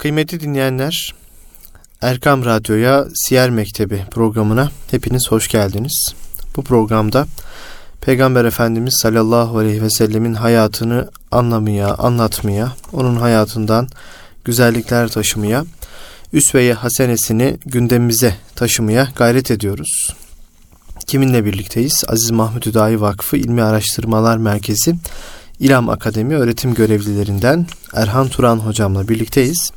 Kıymetli dinleyenler, Erkam Radyo'ya Siyer Mektebi programına hepiniz hoş geldiniz. Bu programda Peygamber Efendimiz sallallahu aleyhi ve sellemin hayatını anlamaya, anlatmaya, onun hayatından güzellikler taşımaya, üsveye hasenesini gündemimize taşımaya gayret ediyoruz. Kiminle birlikteyiz? Aziz Mahmut Hüdayi Vakfı İlmi Araştırmalar Merkezi İlam Akademi öğretim görevlilerinden Erhan Turan hocamla birlikteyiz.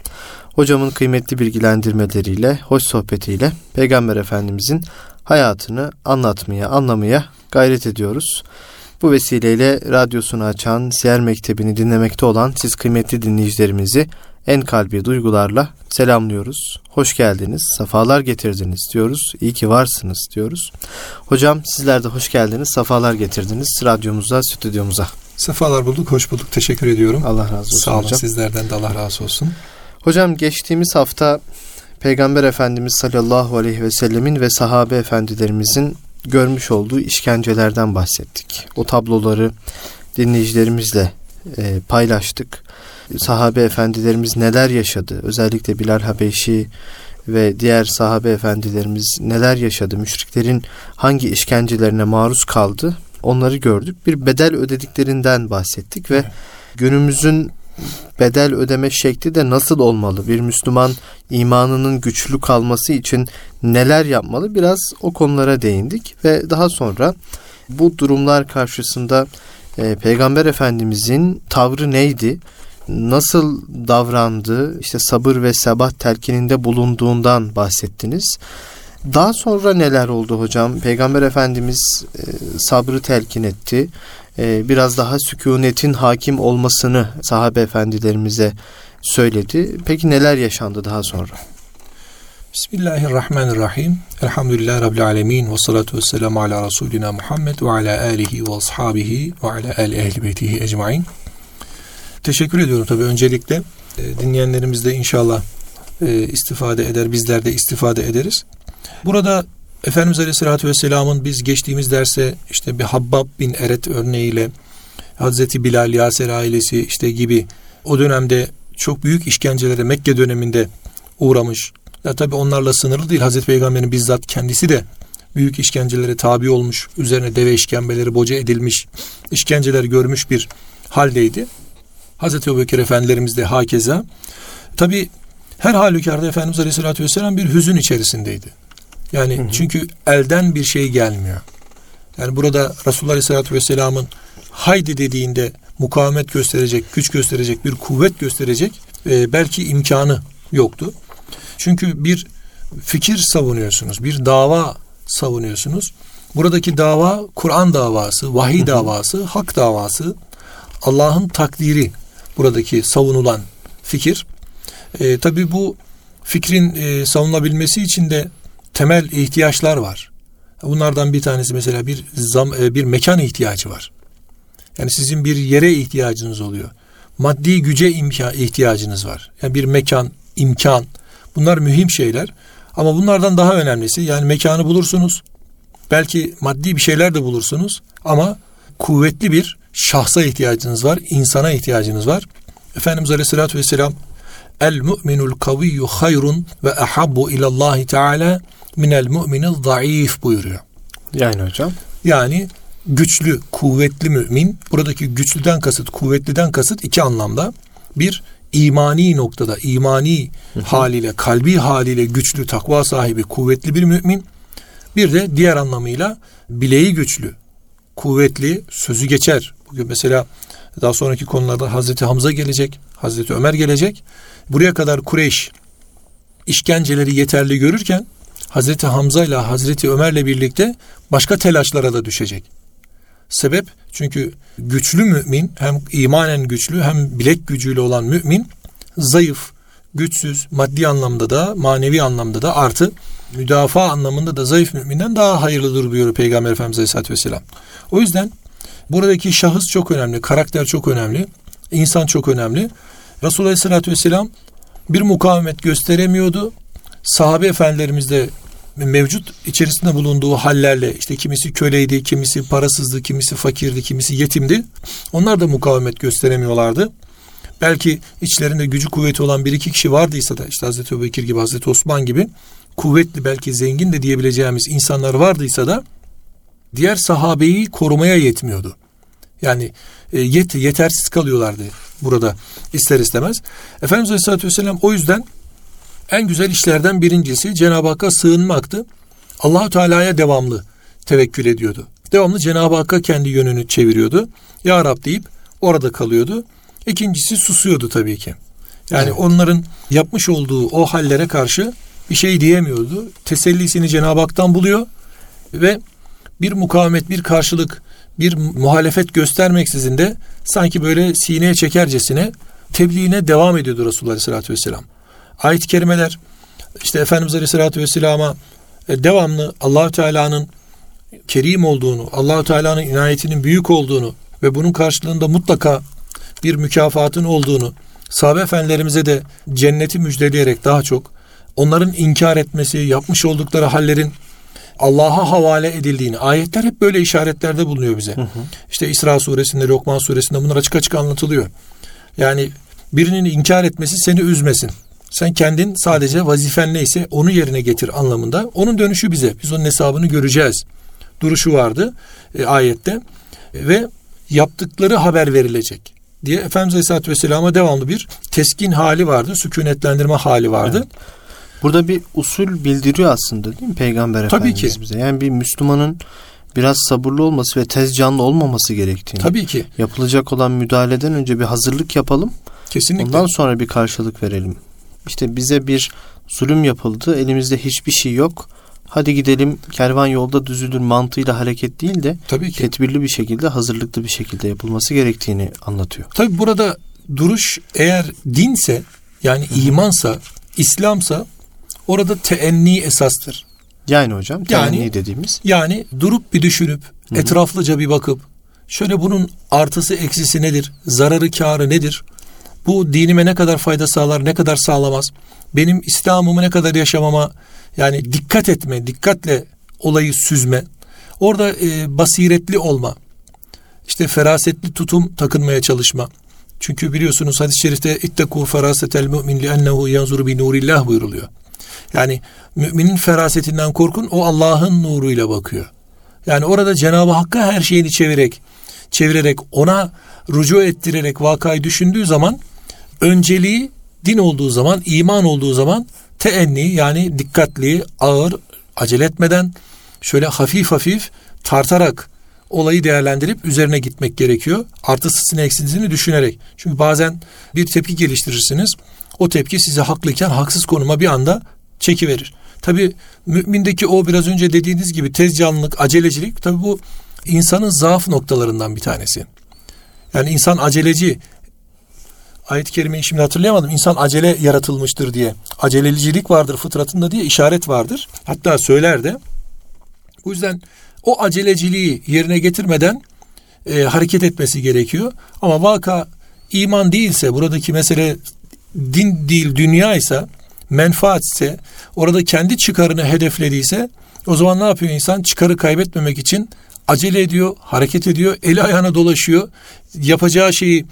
Hocamın kıymetli bilgilendirmeleriyle, hoş sohbetiyle Peygamber Efendimizin hayatını anlatmaya, anlamaya gayret ediyoruz. Bu vesileyle radyosunu açan, Siyer Mektebi'ni dinlemekte olan siz kıymetli dinleyicilerimizi en kalbi duygularla selamlıyoruz. Hoş geldiniz, sefalar getirdiniz diyoruz. İyi ki varsınız diyoruz. Hocam sizler de hoş geldiniz, sefalar getirdiniz radyomuza, stüdyomuza. Sefalar bulduk, hoş bulduk. Teşekkür ediyorum. Allah razı olsun Sağ olun, hocam. sizlerden de Allah razı olsun. Hocam geçtiğimiz hafta Peygamber Efendimiz sallallahu aleyhi ve sellemin ve sahabe efendilerimizin görmüş olduğu işkencelerden bahsettik. O tabloları dinleyicilerimizle e, paylaştık. Sahabe efendilerimiz neler yaşadı? Özellikle Bilal Habeşi ve diğer sahabe efendilerimiz neler yaşadı? Müşriklerin hangi işkencelerine maruz kaldı? Onları gördük. Bir bedel ödediklerinden bahsettik ve günümüzün bedel ödeme şekli de nasıl olmalı? Bir Müslüman imanının güçlü kalması için neler yapmalı? Biraz o konulara değindik ve daha sonra bu durumlar karşısında e, Peygamber Efendimizin tavrı neydi? Nasıl davrandı? İşte sabır ve sebat telkininde bulunduğundan bahsettiniz. Daha sonra neler oldu hocam? Peygamber Efendimiz e, sabrı telkin etti. E, biraz daha sükunetin hakim olmasını sahabe efendilerimize söyledi. Peki neler yaşandı daha sonra? Bismillahirrahmanirrahim. Elhamdülillah Rabbil alemin. Ve salatu ve selamu ala Resulina Muhammed ve ala alihi ve ashabihi ve ala ali ehli beytihi ecmain. Teşekkür ediyorum tabii öncelikle. E, dinleyenlerimiz de inşallah e, istifade eder, bizler de istifade ederiz. Burada Efendimiz Aleyhisselatü Vesselam'ın biz geçtiğimiz derse işte bir Habbab bin Eret örneğiyle Hazreti Bilal Yaser ailesi işte gibi o dönemde çok büyük işkencelere Mekke döneminde uğramış. Ya tabi onlarla sınırlı değil. Hazreti Peygamber'in bizzat kendisi de büyük işkencelere tabi olmuş. Üzerine deve işkembeleri boca edilmiş. işkenceler görmüş bir haldeydi. Hazreti Ebubekir Efendilerimiz de hakeza. Tabi her halükarda Efendimiz Aleyhisselatü Vesselam bir hüzün içerisindeydi. Yani hı hı. çünkü elden bir şey gelmiyor. Yani burada Resulullah Aleyhisselatü Vesselam'ın haydi dediğinde mukavemet gösterecek, güç gösterecek, bir kuvvet gösterecek e, belki imkanı yoktu. Çünkü bir fikir savunuyorsunuz, bir dava savunuyorsunuz. Buradaki dava Kur'an davası, vahiy davası, hak davası, Allah'ın takdiri buradaki savunulan fikir. E, tabii bu fikrin e, savunulabilmesi için de temel ihtiyaçlar var. Bunlardan bir tanesi mesela bir zam, bir mekan ihtiyacı var. Yani sizin bir yere ihtiyacınız oluyor. Maddi güce imkan ihtiyacınız var. Yani bir mekan, imkan. Bunlar mühim şeyler. Ama bunlardan daha önemlisi yani mekanı bulursunuz. Belki maddi bir şeyler de bulursunuz ama kuvvetli bir şahsa ihtiyacınız var, insana ihtiyacınız var. Efendimiz Aleyhisselatü Vesselam El mu'minul kaviyyu hayrun ve ahabbu ilallahi teala minel mu'minil zayıf buyuruyor. Yani hocam? Yani güçlü, kuvvetli mümin. Buradaki güçlüden kasıt, kuvvetliden kasıt iki anlamda. Bir, imani noktada, imani haliyle, kalbi haliyle güçlü, takva sahibi, kuvvetli bir mümin. Bir de diğer anlamıyla bileği güçlü, kuvvetli, sözü geçer. Bugün mesela daha sonraki konularda Hazreti Hamza gelecek, Hazreti Ömer gelecek. Buraya kadar Kureyş işkenceleri yeterli görürken Hazreti Hamza ile Hazreti Ömer'le birlikte başka telaşlara da düşecek. Sebep çünkü güçlü mümin hem imanen güçlü hem bilek gücüyle olan mümin zayıf, güçsüz, maddi anlamda da manevi anlamda da artı müdafaa anlamında da zayıf müminden daha hayırlıdır buyuruyor Peygamber Efendimiz Aleyhisselatü Vesselam. O yüzden buradaki şahıs çok önemli, karakter çok önemli, insan çok önemli. Resulullah Aleyhisselatü Vesselam bir mukavemet gösteremiyordu. Sahabe efendilerimiz de mevcut içerisinde bulunduğu hallerle işte kimisi köleydi, kimisi parasızdı, kimisi fakirdi, kimisi yetimdi. Onlar da mukavemet gösteremiyorlardı. belki içlerinde gücü kuvveti olan bir iki kişi vardıysa da işte Hazreti Ebubekir gibi Hazreti Osman gibi kuvvetli belki zengin de diyebileceğimiz insanlar vardıysa da diğer sahabeyi korumaya yetmiyordu. Yani e, yet, yetersiz kalıyorlardı burada ister istemez. Efendimiz Aleyhisselatü Vesselam o yüzden en güzel işlerden birincisi Cenab-ı Hakk'a sığınmaktı. Allahu Teala'ya devamlı tevekkül ediyordu. Devamlı Cenab-ı Hakk'a kendi yönünü çeviriyordu. Ya Rab deyip orada kalıyordu. İkincisi susuyordu tabii ki. Yani evet. onların yapmış olduğu o hallere karşı bir şey diyemiyordu. Tesellisini Cenab-ı Hak'tan buluyor ve bir mukavemet, bir karşılık, bir muhalefet göstermeksizin de sanki böyle sineye çekercesine tebliğine devam ediyordu Resulullah Aleyhisselatü Vesselam. Ayet-i kerimeler işte Efendimiz Aleyhisselatü Vesselam'a e, devamlı Allahü Teala'nın kerim olduğunu, Allahü Teala'nın inayetinin büyük olduğunu ve bunun karşılığında mutlaka bir mükafatın olduğunu sahabe efendilerimize de cenneti müjdeleyerek daha çok onların inkar etmesi, yapmış oldukları hallerin Allah'a havale edildiğini ayetler hep böyle işaretlerde bulunuyor bize. Hı hı. İşte İsra suresinde, Lokman suresinde bunlar açık açık anlatılıyor. Yani birinin inkar etmesi seni üzmesin. Sen kendin sadece vazifen neyse onu yerine getir anlamında. Onun dönüşü bize. Biz onun hesabını göreceğiz. Duruşu vardı e, ayette. Ve yaptıkları haber verilecek diye Efendimiz Aleyhisselatü Vesselam'a devamlı bir teskin hali vardı. Sükunetlendirme hali vardı. Evet. Burada bir usul bildiriyor aslında değil mi Peygamber Tabii Efendimiz ki. bize? Yani bir Müslümanın biraz sabırlı olması ve tez canlı olmaması gerektiğini. Tabii ki. Yapılacak olan müdahaleden önce bir hazırlık yapalım. Kesinlikle. Ondan sonra bir karşılık verelim. İşte bize bir zulüm yapıldı. Elimizde hiçbir şey yok. Hadi gidelim kervan yolda düzülür mantığıyla hareket değil de Tabii ki. tedbirli bir şekilde hazırlıklı bir şekilde yapılması gerektiğini anlatıyor. Tabii burada duruş eğer dinse yani imansa, İslamsa orada teenni esastır. Yani hocam teenni yani, dediğimiz. Yani durup bir düşünüp Hı-hı. etraflıca bir bakıp şöyle bunun artısı eksisi nedir? Zararı karı nedir? Bu dinime ne kadar fayda sağlar, ne kadar sağlamaz? Benim İslam'ımı ne kadar yaşamama yani dikkat etme, dikkatle olayı süzme. Orada e, basiretli olma. İşte ferasetli tutum takınmaya çalışma. Çünkü biliyorsunuz hadis-i şerifte itteku ferasetel mümin li ennehu yanzuru bi nurillah buyuruluyor. Yani müminin ferasetinden korkun o Allah'ın nuruyla bakıyor. Yani orada Cenab-ı Hakk'a her şeyini çevirerek, çevirerek ona rucu ettirerek vakayı düşündüğü zaman önceliği din olduğu zaman, iman olduğu zaman teenni yani dikkatli, ağır, acele etmeden şöyle hafif hafif tartarak olayı değerlendirip üzerine gitmek gerekiyor. Artısını eksisini düşünerek. Çünkü bazen bir tepki geliştirirsiniz. O tepki sizi haklıyken haksız konuma bir anda çekiverir. Tabi mümindeki o biraz önce dediğiniz gibi tez canlılık, acelecilik tabi bu insanın zaaf noktalarından bir tanesi. Yani insan aceleci. Ayet-i kerimeyi şimdi hatırlayamadım. İnsan acele yaratılmıştır diye. Acelecilik vardır fıtratında diye işaret vardır. Hatta söyler de. Bu yüzden o aceleciliği yerine getirmeden e, hareket etmesi gerekiyor. Ama vaka iman değilse, buradaki mesele din değil dünya ise menfaatse, orada kendi çıkarını hedeflediyse o zaman ne yapıyor insan? Çıkarı kaybetmemek için acele ediyor, hareket ediyor, eli ayağına dolaşıyor. Yapacağı şeyi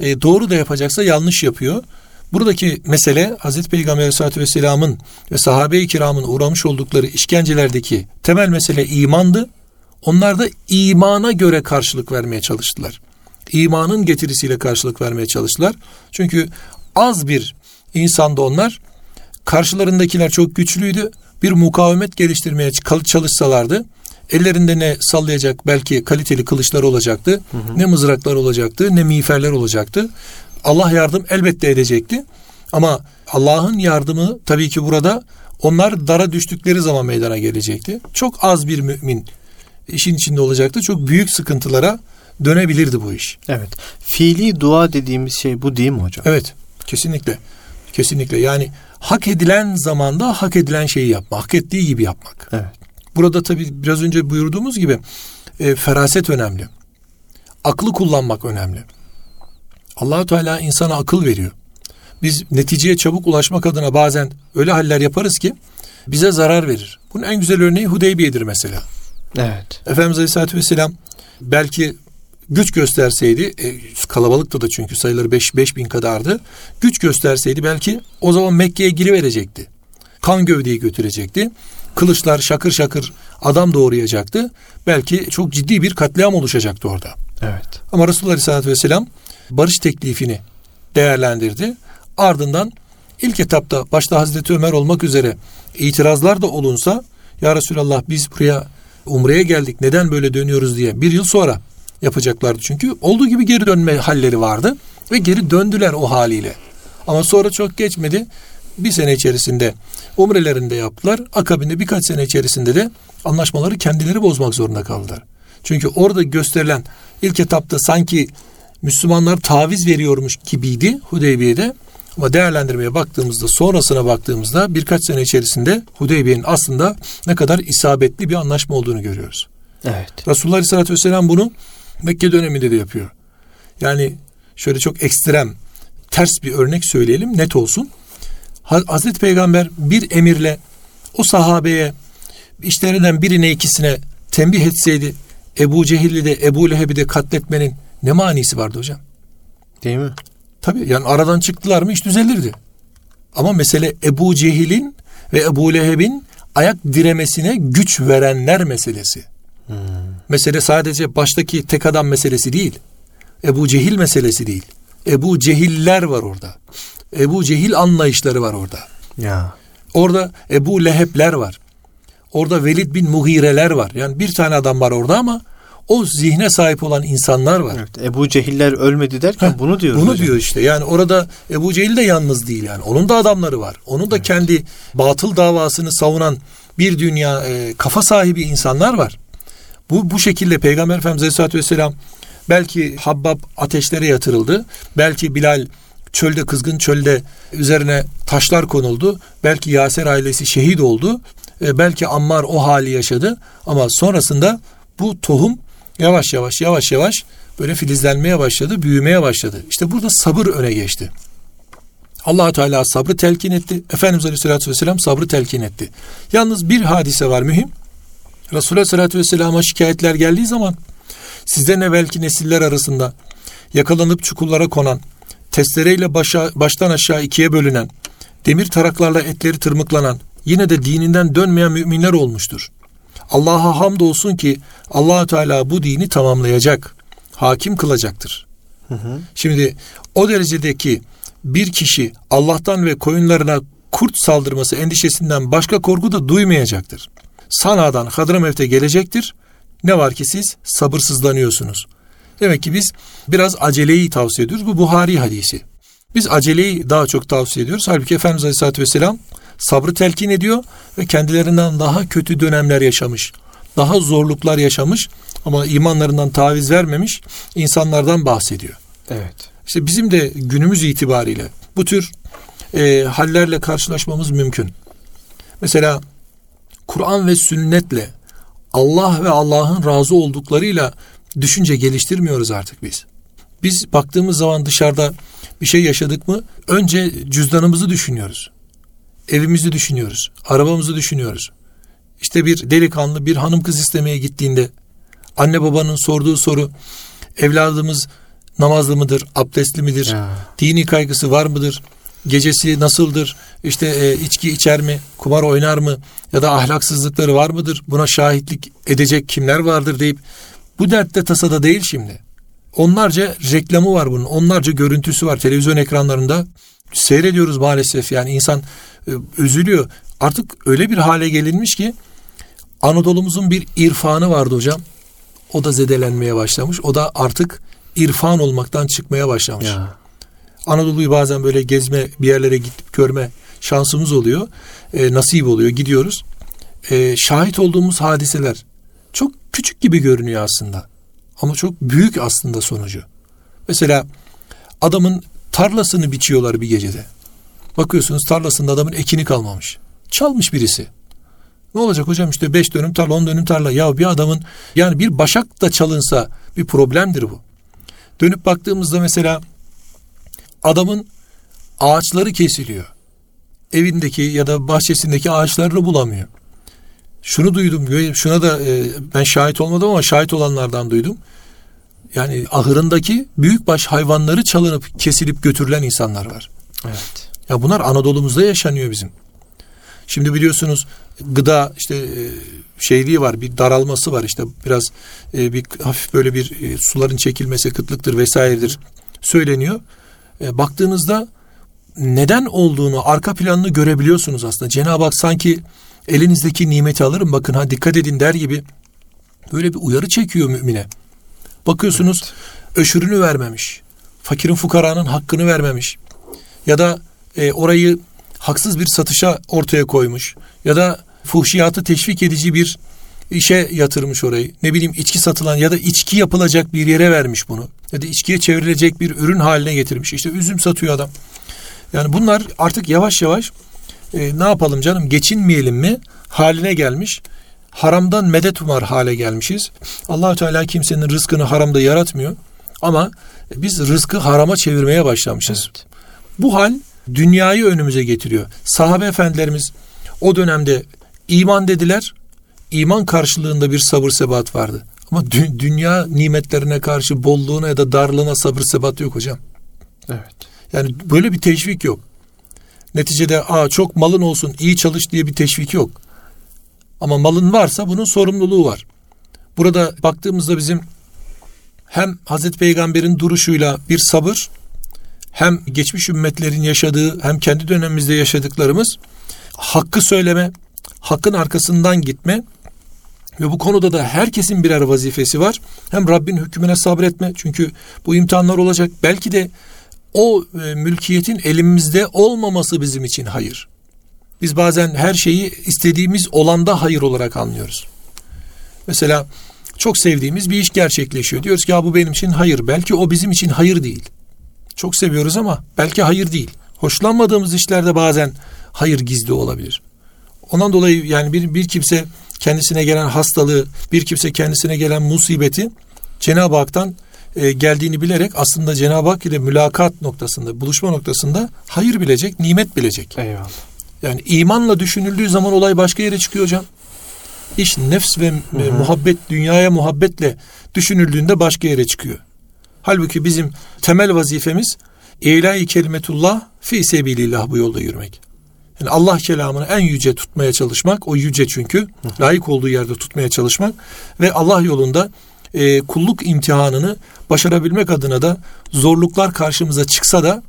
e, doğru da yapacaksa yanlış yapıyor. Buradaki mesele Hazreti Peygamber Aleyhisselatü Vesselam'ın ve sahabe-i kiramın uğramış oldukları işkencelerdeki temel mesele imandı. Onlar da imana göre karşılık vermeye çalıştılar. İmanın getirisiyle karşılık vermeye çalıştılar. Çünkü az bir insanda onlar Karşılarındakiler çok güçlüydü. Bir mukavemet geliştirmeye çalışsalardı ellerinde ne sallayacak belki kaliteli kılıçlar olacaktı. Hı hı. Ne mızraklar olacaktı ne miğferler olacaktı. Allah yardım elbette edecekti. Ama Allah'ın yardımı tabii ki burada onlar dara düştükleri zaman meydana gelecekti. Çok az bir mümin işin içinde olacaktı. Çok büyük sıkıntılara dönebilirdi bu iş. Evet. Fiili dua dediğimiz şey bu değil mi hocam? Evet. Kesinlikle. Kesinlikle. Yani hak edilen zamanda hak edilen şeyi yapmak, hak ettiği gibi yapmak. Evet. Burada tabi biraz önce buyurduğumuz gibi e, feraset önemli. Aklı kullanmak önemli. Allahu Teala insana akıl veriyor. Biz neticeye çabuk ulaşmak adına bazen öyle haller yaparız ki bize zarar verir. Bunun en güzel örneği Hudeybiye'dir mesela. Evet. Efendimiz Aleyhisselatü Vesselam belki güç gösterseydi e, kalabalıktı da çünkü sayıları 5 beş bin kadardı. Güç gösterseydi belki o zaman Mekke'ye giriverecekti. Kan gövdeyi götürecekti. Kılıçlar şakır şakır adam doğrayacaktı. Belki çok ciddi bir katliam oluşacaktı orada. Evet. Ama Resulullah Aleyhisselatü Vesselam barış teklifini değerlendirdi. Ardından ilk etapta başta Hazreti Ömer olmak üzere itirazlar da olunsa ya Resulallah biz buraya Umre'ye geldik neden böyle dönüyoruz diye bir yıl sonra yapacaklardı. Çünkü olduğu gibi geri dönme halleri vardı ve geri döndüler o haliyle. Ama sonra çok geçmedi. Bir sene içerisinde umrelerinde yaptılar. Akabinde birkaç sene içerisinde de anlaşmaları kendileri bozmak zorunda kaldılar. Çünkü orada gösterilen ilk etapta sanki Müslümanlar taviz veriyormuş gibiydi Hudeybiye'de. Ama değerlendirmeye baktığımızda, sonrasına baktığımızda birkaç sene içerisinde Hudeybiye'nin aslında ne kadar isabetli bir anlaşma olduğunu görüyoruz. Evet. Resulullah Aleyhisselatü Vesselam bunu Mekke döneminde de yapıyor. Yani şöyle çok ekstrem, ters bir örnek söyleyelim, net olsun. Hazreti Peygamber bir emirle o sahabeye işlerinden birine ikisine tembih etseydi Ebu Cehil'i de Ebu Leheb'i de katletmenin ne manisi vardı hocam? Değil mi? Tabii yani aradan çıktılar mı iş düzelirdi. Ama mesele Ebu Cehil'in ve Ebu Leheb'in ayak diremesine güç verenler meselesi. Hmm. Mesele sadece baştaki tek adam meselesi değil. Ebu Cehil meselesi değil. Ebu Cehiller var orada. Ebu Cehil anlayışları var orada. Ya. Orada Ebu Leheb'ler var. Orada Velid bin Muhireler var. Yani bir tane adam var orada ama o zihne sahip olan insanlar var. Evet, Ebu Cehiller ölmedi derken Heh, bunu diyor. Bunu hocam. diyor işte. Yani orada Ebu Cehil de yalnız değil yani. Onun da adamları var. Onun da evet. kendi batıl davasını savunan bir dünya e, kafa sahibi insanlar var. Bu bu şekilde Peygamber Efendimiz Aleyhisselatü Vesselam belki Habbab ateşlere yatırıldı. Belki Bilal çölde kızgın çölde üzerine taşlar konuldu. Belki Yaser ailesi şehit oldu. E, belki Ammar o hali yaşadı. Ama sonrasında bu tohum yavaş yavaş yavaş yavaş böyle filizlenmeye başladı, büyümeye başladı. İşte burada sabır öne geçti. allah Teala sabrı telkin etti. Efendimiz Aleyhisselatü Vesselam sabrı telkin etti. Yalnız bir hadise var mühim. Resulullah Aleyhisselatü Vesselam'a şikayetler geldiği zaman sizden evvelki nesiller arasında yakalanıp çukurlara konan, testereyle başa, baştan aşağı ikiye bölünen, demir taraklarla etleri tırmıklanan, yine de dininden dönmeyen müminler olmuştur. Allah'a hamdolsun ki allah Teala bu dini tamamlayacak, hakim kılacaktır. Hı hı. Şimdi o derecedeki bir kişi Allah'tan ve koyunlarına kurt saldırması endişesinden başka korku da duymayacaktır. Sana'dan Hadramevt'e gelecektir. Ne var ki siz sabırsızlanıyorsunuz. Demek ki biz biraz aceleyi tavsiye ediyoruz. Bu Buhari hadisi. Biz aceleyi daha çok tavsiye ediyoruz. Halbuki Efendimiz Aleyhisselatü Vesselam sabrı telkin ediyor ve kendilerinden daha kötü dönemler yaşamış. Daha zorluklar yaşamış ama imanlarından taviz vermemiş insanlardan bahsediyor. Evet. İşte bizim de günümüz itibariyle bu tür e, hallerle karşılaşmamız mümkün. Mesela Kur'an ve sünnetle Allah ve Allah'ın razı olduklarıyla düşünce geliştirmiyoruz artık biz. Biz baktığımız zaman dışarıda bir şey yaşadık mı önce cüzdanımızı düşünüyoruz. Evimizi düşünüyoruz. Arabamızı düşünüyoruz. İşte bir delikanlı bir hanım kız istemeye gittiğinde anne babanın sorduğu soru evladımız namazlı mıdır, abdestli midir, ya. dini kaygısı var mıdır, gecesi nasıldır, işte e, içki içer mi, kumar oynar mı ya da ahlaksızlıkları var mıdır, buna şahitlik edecek kimler vardır deyip bu dertte tasada değil şimdi. Onlarca reklamı var bunun, onlarca görüntüsü var televizyon ekranlarında. Seyrediyoruz maalesef yani insan e, üzülüyor. Artık öyle bir hale gelinmiş ki Anadolu'muzun bir irfanı vardı hocam. O da zedelenmeye başlamış. O da artık irfan olmaktan çıkmaya başlamış. Ya. Anadolu'yu bazen böyle gezme, bir yerlere gidip görme şansımız oluyor. E, nasip oluyor, gidiyoruz. E, şahit olduğumuz hadiseler çok küçük gibi görünüyor aslında. Ama çok büyük aslında sonucu. Mesela adamın tarlasını biçiyorlar bir gecede. Bakıyorsunuz tarlasında adamın ekini kalmamış. Çalmış birisi. Ne olacak hocam işte 5 dönüm tarla 10 dönüm tarla. Ya bir adamın yani bir başak da çalınsa bir problemdir bu. Dönüp baktığımızda mesela adamın ağaçları kesiliyor. Evindeki ya da bahçesindeki ağaçlarını bulamıyor. Şunu duydum, şuna da e, ben şahit olmadım ama şahit olanlardan duydum. Yani ahırındaki büyükbaş hayvanları çalınıp kesilip götürülen insanlar var. Evet. Ya bunlar Anadolu'muzda yaşanıyor bizim. Şimdi biliyorsunuz gıda işte e, şeyliği var, bir daralması var işte biraz e, bir hafif böyle bir e, suların çekilmesi kıtlıktır vesairedir söyleniyor. Baktığınızda neden olduğunu, arka planını görebiliyorsunuz aslında. Cenab-ı Hak sanki elinizdeki nimeti alırım bakın ha dikkat edin der gibi böyle bir uyarı çekiyor mümine. Bakıyorsunuz evet. öşürünü vermemiş. Fakirin fukaranın hakkını vermemiş. Ya da e, orayı haksız bir satışa ortaya koymuş. Ya da fuhşiyatı teşvik edici bir işe yatırmış orayı. Ne bileyim içki satılan ya da içki yapılacak bir yere vermiş bunu. Ya da içkiye çevrilecek bir ürün haline getirmiş. İşte üzüm satıyor adam. Yani bunlar artık yavaş yavaş e, ne yapalım canım geçinmeyelim mi haline gelmiş. Haramdan medet umar hale gelmişiz. allah Teala kimsenin rızkını haramda yaratmıyor. Ama biz rızkı harama çevirmeye başlamışız. Evet. Bu hal dünyayı önümüze getiriyor. Sahabe efendilerimiz o dönemde iman dediler. İman karşılığında bir sabır sebat vardı. Ama dü- dünya nimetlerine karşı bolluğuna ya da darlığına sabır sebat yok hocam. Evet. Yani böyle bir teşvik yok. Neticede aa çok malın olsun, iyi çalış diye bir teşvik yok. Ama malın varsa bunun sorumluluğu var. Burada baktığımızda bizim hem Hazreti Peygamber'in duruşuyla bir sabır, hem geçmiş ümmetlerin yaşadığı, hem kendi dönemimizde yaşadıklarımız hakkı söyleme, hakkın arkasından gitme ve bu konuda da herkesin birer vazifesi var. Hem Rabbin hükmüne sabretme çünkü bu imtihanlar olacak. Belki de o e, mülkiyetin elimizde olmaması bizim için hayır. Biz bazen her şeyi istediğimiz olanda hayır olarak anlıyoruz. Mesela çok sevdiğimiz bir iş gerçekleşiyor. Diyoruz ki ya bu benim için hayır. Belki o bizim için hayır değil. Çok seviyoruz ama belki hayır değil. Hoşlanmadığımız işlerde bazen hayır gizli olabilir. Ondan dolayı yani bir, bir kimse kendisine gelen hastalığı, bir kimse kendisine gelen musibeti Cenab-ı Hak'tan e, geldiğini bilerek aslında Cenab-ı Hak ile mülakat noktasında, buluşma noktasında hayır bilecek, nimet bilecek. Eyvallah. Yani imanla düşünüldüğü zaman olay başka yere çıkıyor hocam. İş nefs ve Hı-hı. muhabbet, dünyaya muhabbetle düşünüldüğünde başka yere çıkıyor. Halbuki bizim temel vazifemiz ilahi kelimetullah fi sebilillah bu yolda yürümek. Yani Allah kelamını en yüce tutmaya çalışmak, o yüce çünkü layık olduğu yerde tutmaya çalışmak ve Allah yolunda e, kulluk imtihanını başarabilmek adına da zorluklar karşımıza çıksa da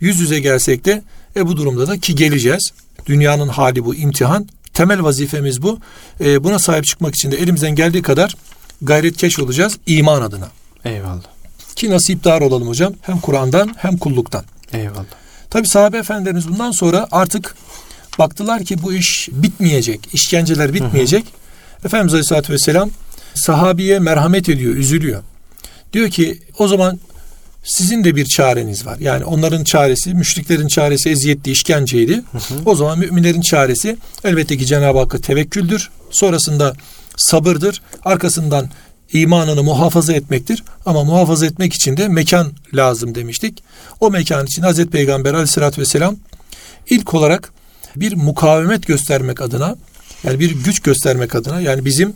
yüz yüze gelsek de e, bu durumda da ki geleceğiz. Dünyanın hali bu imtihan. Temel vazifemiz bu. E, buna sahip çıkmak için de elimizden geldiği kadar gayretkeş olacağız iman adına. Eyvallah. Ki nasipdar olalım hocam. Hem Kur'an'dan hem kulluktan. Eyvallah. Tabi sahabe efendilerimiz bundan sonra artık baktılar ki bu iş bitmeyecek. işkenceler bitmeyecek. Hı hı. Efendimiz Aleyhisselatü Vesselam sahabiye merhamet ediyor, üzülüyor. Diyor ki o zaman sizin de bir çareniz var. Yani onların çaresi, müşriklerin çaresi eziyetti, işkenceydi. Hı hı. O zaman müminlerin çaresi elbette ki Cenab-ı Hakk'a tevekküldür. Sonrasında sabırdır. Arkasından imanını muhafaza etmektir. Ama muhafaza etmek için de mekan lazım demiştik. O mekan için Hazreti Peygamber aleyhissalatü vesselam ilk olarak bir mukavemet göstermek adına yani bir güç göstermek adına yani bizim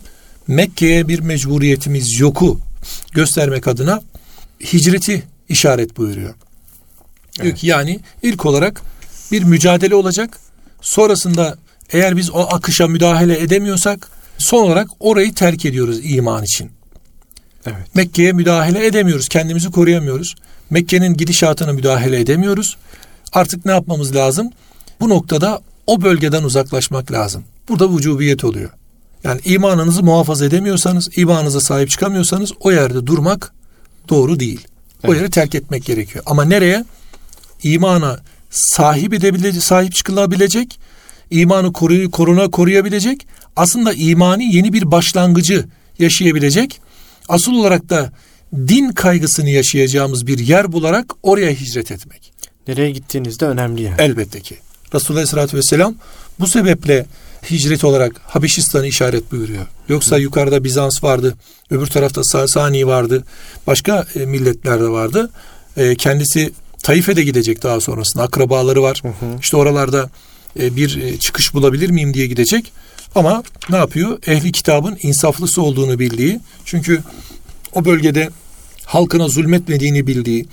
Mekke'ye bir mecburiyetimiz yoku göstermek adına hicreti işaret buyuruyor. Evet. Diyor ki yani ilk olarak bir mücadele olacak. Sonrasında eğer biz o akışa müdahale edemiyorsak son olarak orayı terk ediyoruz iman için. Evet. Mekke'ye müdahale edemiyoruz. Kendimizi koruyamıyoruz. Mekke'nin gidişatına müdahale edemiyoruz. Artık ne yapmamız lazım? Bu noktada o bölgeden uzaklaşmak lazım. Burada vücubiyet oluyor. Yani imanınızı muhafaza edemiyorsanız, imanınıza sahip çıkamıyorsanız o yerde durmak doğru değil. Evet. O yeri terk etmek gerekiyor. Ama nereye? İmana sahip edebilecek, sahip çıkılabilecek, imanı koruyu, koruna koruyabilecek, aslında imani yeni bir başlangıcı yaşayabilecek, asıl olarak da din kaygısını yaşayacağımız bir yer bularak oraya hicret etmek. Nereye gittiğinizde önemli yani. Elbette ki. Resulullah Aleyhisselatü Vesselam bu sebeple hicret olarak Habeşistan'ı işaret buyuruyor. Yoksa Hı. yukarıda Bizans vardı, öbür tarafta Sasani vardı, başka e, milletler de vardı. E, kendisi Taif'e de gidecek daha sonrasında. Akrabaları var. Hı hı. İşte oralarda e, bir çıkış bulabilir miyim diye gidecek. Ama ne yapıyor? Ehli kitabın insaflısı olduğunu bildiği. Çünkü o bölgede halkına zulmetmediğini bildiği,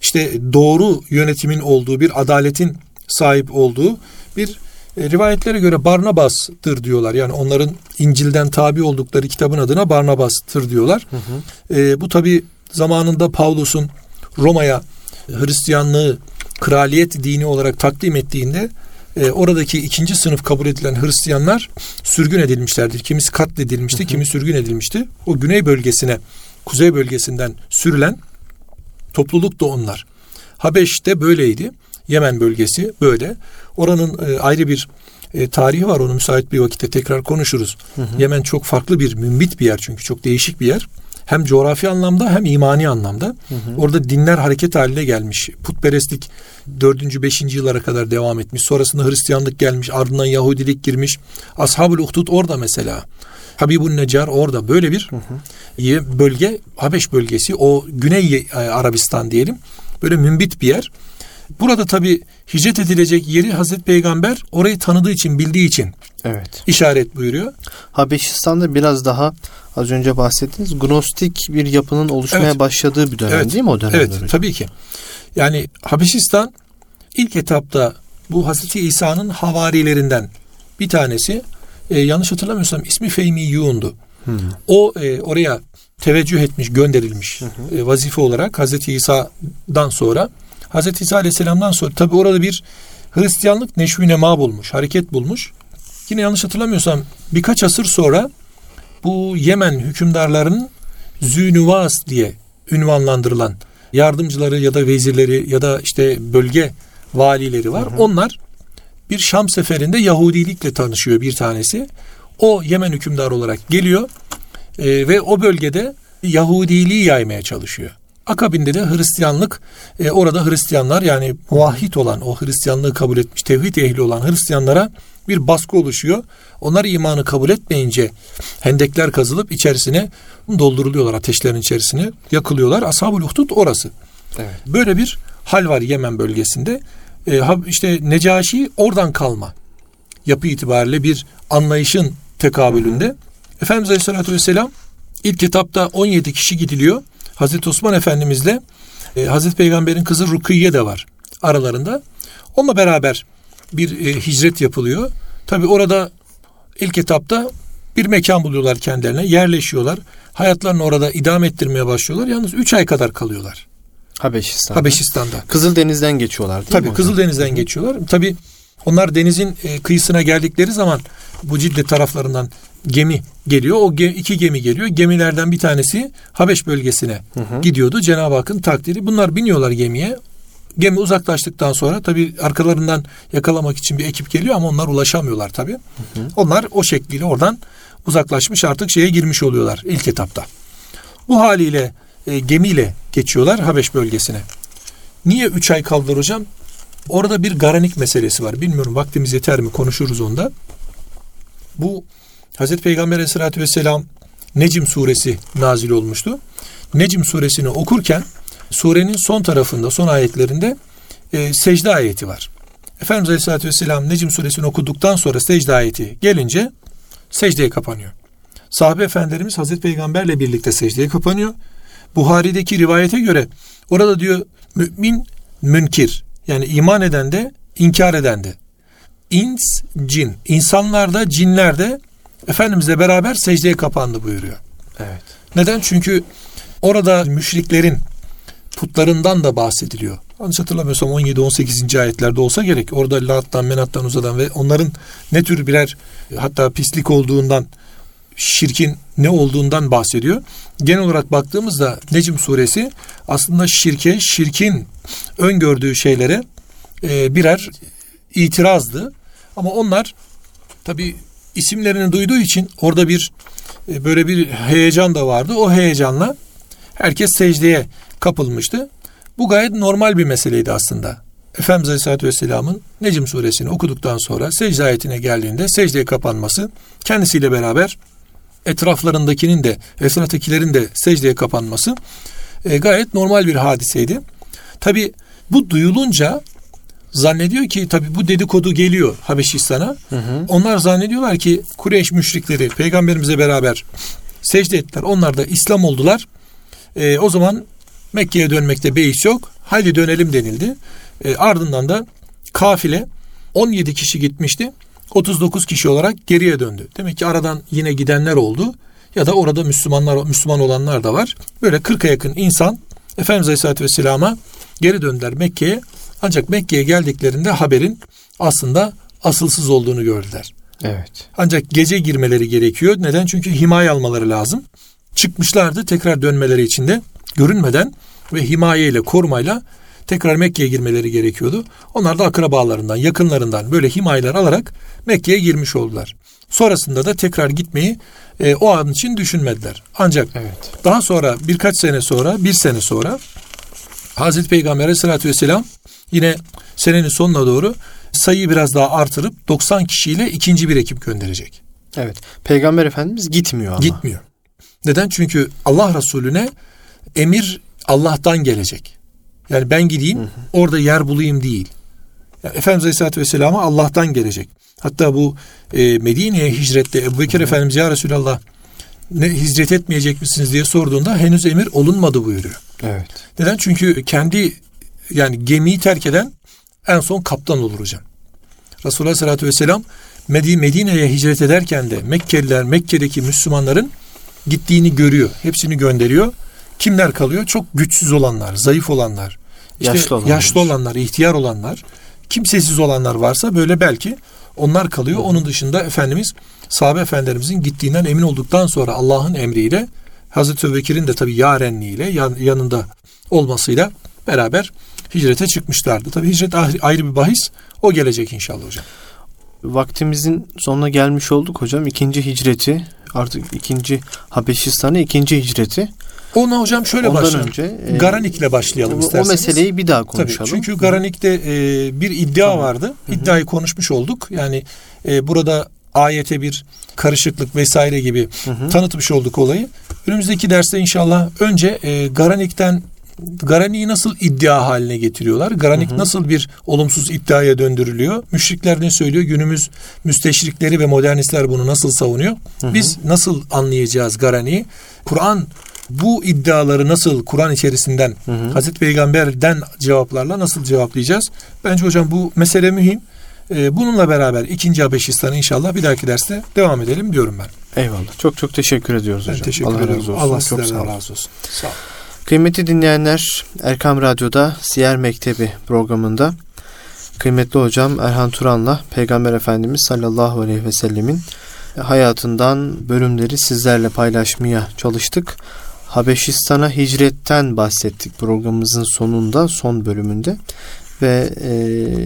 işte doğru yönetimin olduğu, bir adaletin sahip olduğu bir e, rivayetlere göre Barnabas'tır diyorlar. Yani onların İncil'den tabi oldukları kitabın adına Barnabas'tır diyorlar. Hı hı. E, bu tabi zamanında Pavlus'un Roma'ya Hristiyanlığı kraliyet dini olarak takdim ettiğinde e, oradaki ikinci sınıf kabul edilen Hristiyanlar sürgün edilmişlerdir. Kimisi katledilmişti, hı hı. kimi sürgün edilmişti. O güney bölgesine, kuzey bölgesinden sürülen topluluk da onlar. Habeş de böyleydi. Yemen bölgesi böyle. Oranın e, ayrı bir e, tarihi var. Onu müsait bir vakitte tekrar konuşuruz. Hı hı. Yemen çok farklı bir mümbit bir yer çünkü çok değişik bir yer. Hem coğrafi anlamda hem imani anlamda. Hı hı. Orada dinler hareket haline gelmiş. Putperestlik 4. 5. yıllara kadar devam etmiş. Sonrasında Hristiyanlık gelmiş. Ardından Yahudilik girmiş. Ashab-ül Uhdud orada mesela. Habibun Necar orada. Böyle bir hı hı. bölge Habeş bölgesi. O Güney Arabistan diyelim. Böyle mümbit bir yer. Burada tabi hicret edilecek yeri Hazreti Peygamber orayı tanıdığı için, bildiği için evet. işaret buyuruyor. Habeşistan'da biraz daha az önce bahsettiğiniz gnostik bir yapının oluşmaya evet. başladığı bir dönem evet. değil mi o dönem? Evet, hocam? tabii ki. Yani Habeşistan ilk etapta bu Hazreti İsa'nın havarilerinden bir tanesi e, yanlış hatırlamıyorsam ismi Fehmi Yuğun'du. Hmm. O e, oraya teveccüh etmiş, gönderilmiş hı hı. E, vazife olarak Hazreti İsa'dan sonra Hazreti İsa Aleyhisselam'dan sonra tabi orada bir Hristiyanlık neşvi nema bulmuş, hareket bulmuş. Yine yanlış hatırlamıyorsam birkaç asır sonra bu Yemen hükümdarlarının Zünüvas diye ünvanlandırılan yardımcıları ya da vezirleri ya da işte bölge valileri var. Hı hı. Onlar bir Şam seferinde Yahudilikle tanışıyor bir tanesi. O Yemen hükümdarı olarak geliyor e, ve o bölgede Yahudiliği yaymaya çalışıyor. Akabinde de Hristiyanlık e, orada Hristiyanlar yani muvahhid olan o Hristiyanlığı kabul etmiş tevhid ehli olan Hristiyanlara bir baskı oluşuyor. Onlar imanı kabul etmeyince hendekler kazılıp içerisine dolduruluyorlar ateşlerin içerisine yakılıyorlar. Ashab-ül Uhdud orası. Evet. Böyle bir hal var Yemen bölgesinde. E, işte Necaşi oradan kalma yapı itibariyle bir anlayışın tekabülünde. Hı hı. Efendimiz Aleyhisselatü Vesselam ilk kitapta 17 kişi gidiliyor. Hazreti Osman Efendimizle e, Hazreti Peygamber'in kızı Rukiye de var aralarında. Onunla beraber bir e, hicret yapılıyor. Tabi orada ilk etapta bir mekan buluyorlar kendilerine, yerleşiyorlar. Hayatlarını orada idam ettirmeye başlıyorlar. Yalnız 3 ay kadar kalıyorlar. Habeşistan'da. Habeşistan'da. Kızıldeniz'den geçiyorlar değil Tabii, mi? Tabii Kızıldeniz'den geçiyorlar. Tabii onlar denizin e, kıyısına geldikleri zaman bu Cidde taraflarından gemi geliyor. O ge- iki gemi geliyor. Gemilerden bir tanesi Habeş bölgesine hı hı. gidiyordu. Cenab-ı Hakk'ın takdiri. Bunlar biniyorlar gemiye. Gemi uzaklaştıktan sonra tabii arkalarından yakalamak için bir ekip geliyor ama onlar ulaşamıyorlar tabii. Hı hı. Onlar o şekliyle oradan uzaklaşmış artık şeye girmiş oluyorlar ilk etapta. Bu haliyle e, gemiyle geçiyorlar Habeş bölgesine. Niye üç ay kaldılar hocam? Orada bir garanik meselesi var. Bilmiyorum vaktimiz yeter mi konuşuruz onda. Bu Hazreti Peygamber Aleyhisselatü Vesselam Necim suresi nazil olmuştu. Necim suresini okurken surenin son tarafında, son ayetlerinde e, secde ayeti var. Efendimiz Aleyhisselatü Vesselam Necim suresini okuduktan sonra secde ayeti gelince secdeye kapanıyor. Sahabe efendilerimiz Hazreti Peygamberle birlikte secdeye kapanıyor. Buhari'deki rivayete göre orada diyor mümin münkir yani iman eden de inkar eden de ins cin insanlarda cinlerde Efendimizle beraber secdeye kapandı buyuruyor. Evet. Neden? Çünkü orada müşriklerin putlarından da bahsediliyor. Yanlış hatırlamıyorsam 17-18. ayetlerde olsa gerek. Orada Lat'tan, Menat'tan uzadan ve onların ne tür birer hatta pislik olduğundan şirkin ne olduğundan bahsediyor. Genel olarak baktığımızda Necm suresi aslında şirke, şirkin öngördüğü şeylere e, birer itirazdı. Ama onlar tabi isimlerini duyduğu için orada bir e, böyle bir heyecan da vardı. O heyecanla herkes secdeye kapılmıştı. Bu gayet normal bir meseleydi aslında. Efendimiz Aleyhisselatü Vesselam'ın Necm suresini okuduktan sonra secde ayetine geldiğinde secdeye kapanması kendisiyle beraber etraflarındakinin de etraftakilerin de secdeye kapanması e, gayet normal bir hadiseydi. Tabi bu duyulunca zannediyor ki tabi bu dedikodu geliyor Habeşistan'a. Hı hı. Onlar zannediyorlar ki Kureyş müşrikleri peygamberimize beraber secde ettiler. Onlar da İslam oldular. E, o zaman Mekke'ye dönmekte beis yok. Haydi dönelim denildi. E, ardından da kafile 17 kişi gitmişti. 39 kişi olarak geriye döndü. Demek ki aradan yine gidenler oldu. Ya da orada Müslümanlar Müslüman olanlar da var. Böyle 40'a yakın insan Efendimiz Aleyhisselatü Vesselam'a geri döndüler Mekke'ye. Ancak Mekke'ye geldiklerinde haberin aslında asılsız olduğunu gördüler. Evet. Ancak gece girmeleri gerekiyor. Neden? Çünkü himaye almaları lazım. Çıkmışlardı tekrar dönmeleri için de görünmeden ve himayeyle korumayla tekrar Mekke'ye girmeleri gerekiyordu. Onlar da akrabalarından, yakınlarından böyle himayeler alarak Mekke'ye girmiş oldular. Sonrasında da tekrar gitmeyi e, o an için düşünmediler. Ancak Evet. daha sonra birkaç sene sonra, bir sene sonra Hazreti Peygamber Aleyhisselatü Vesselam yine senenin sonuna doğru sayıyı biraz daha artırıp 90 kişiyle ikinci bir ekip gönderecek. Evet. Peygamber Efendimiz gitmiyor ama. Gitmiyor. Neden? Çünkü Allah Resulüne emir Allah'tan gelecek. Yani ben gideyim orada yer bulayım değil. Yani Efendimiz Aleyhisselatü Vesselam'a Allah'tan gelecek. Hatta bu e, Medine'ye hicrette Ebu Bekir Efendimiz ya Resulallah ne hicret etmeyecek misiniz diye sorduğunda henüz emir olunmadı buyuruyor. Evet. Neden? Çünkü kendi yani gemiyi terk eden en son kaptan olur hocam. Resulullah Aleyhisselatü Vesselam Medi- Medine'ye hicret ederken de Mekkeliler, Mekke'deki Müslümanların gittiğini görüyor. Hepsini gönderiyor. Kimler kalıyor? Çok güçsüz olanlar, zayıf olanlar, işte Yaşlı olanlar. yaşlı olanlar, ihtiyar olanlar, kimsesiz olanlar varsa böyle belki onlar kalıyor. Onun dışında Efendimiz sahabe efendilerimizin gittiğinden emin olduktan sonra Allah'ın emriyle Hazreti Ebubekir'in de tabii yarenliğiyle yan- yanında olmasıyla beraber hicrete çıkmışlardı. Tabii hicret ayrı bir bahis. O gelecek inşallah hocam. Vaktimizin sonuna gelmiş olduk hocam. İkinci hicreti artık ikinci Habeşistan'a ikinci hicreti. Ona hocam şöyle Ondan başlayalım. önce e, Garanik'le başlayalım o, o isterseniz. meseleyi bir daha Tabii, konuşalım. çünkü Garanik'te e, bir iddia Tamam. vardı. İddiayı konuşmuş olduk. Yani e, burada ayete bir karışıklık vesaire gibi Hı hı. tanıtmış olduk olayı. Önümüzdeki derste inşallah önce e, Garanik'ten Garanik'i nasıl iddia haline getiriyorlar? Garanik Hı hı. nasıl bir olumsuz iddiaya döndürülüyor? Müşrikler ne söylüyor? Günümüz müsteşrikleri ve modernistler bunu nasıl savunuyor? hı. Biz nasıl anlayacağız Garanik'i? Kur'an bu iddiaları nasıl Kur'an içerisinden Hı hı. Hazreti Peygamber'den cevaplarla nasıl cevaplayacağız? Bence hocam bu mesele mühim. Ee, bununla beraber ikinci Habeşistan'ı inşallah bir dahaki derste devam edelim diyorum ben. Eyvallah. Çok çok teşekkür ediyoruz Ben hocam. teşekkür Allah ederim. razı olsun. Allah çok sağ olun. razı olsun. Sağ olun. Kıymetli dinleyenler Erkam Radyo'da Siyer Mektebi programında kıymetli hocam Erhan Turan'la Peygamber Efendimiz sallallahu aleyhi ve sellemin hayatından bölümleri sizlerle paylaşmaya çalıştık. Habeşistan'a hicretten bahsettik programımızın sonunda son bölümünde ve e,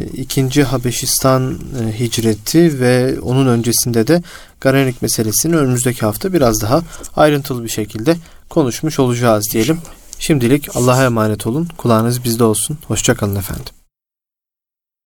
ikinci Habeşistan e, hicreti ve onun öncesinde de Garanik meselesini önümüzdeki hafta biraz daha ayrıntılı bir şekilde konuşmuş olacağız diyelim. Şimdilik Allah'a emanet olun. Kulağınız bizde olsun. Hoşçakalın efendim.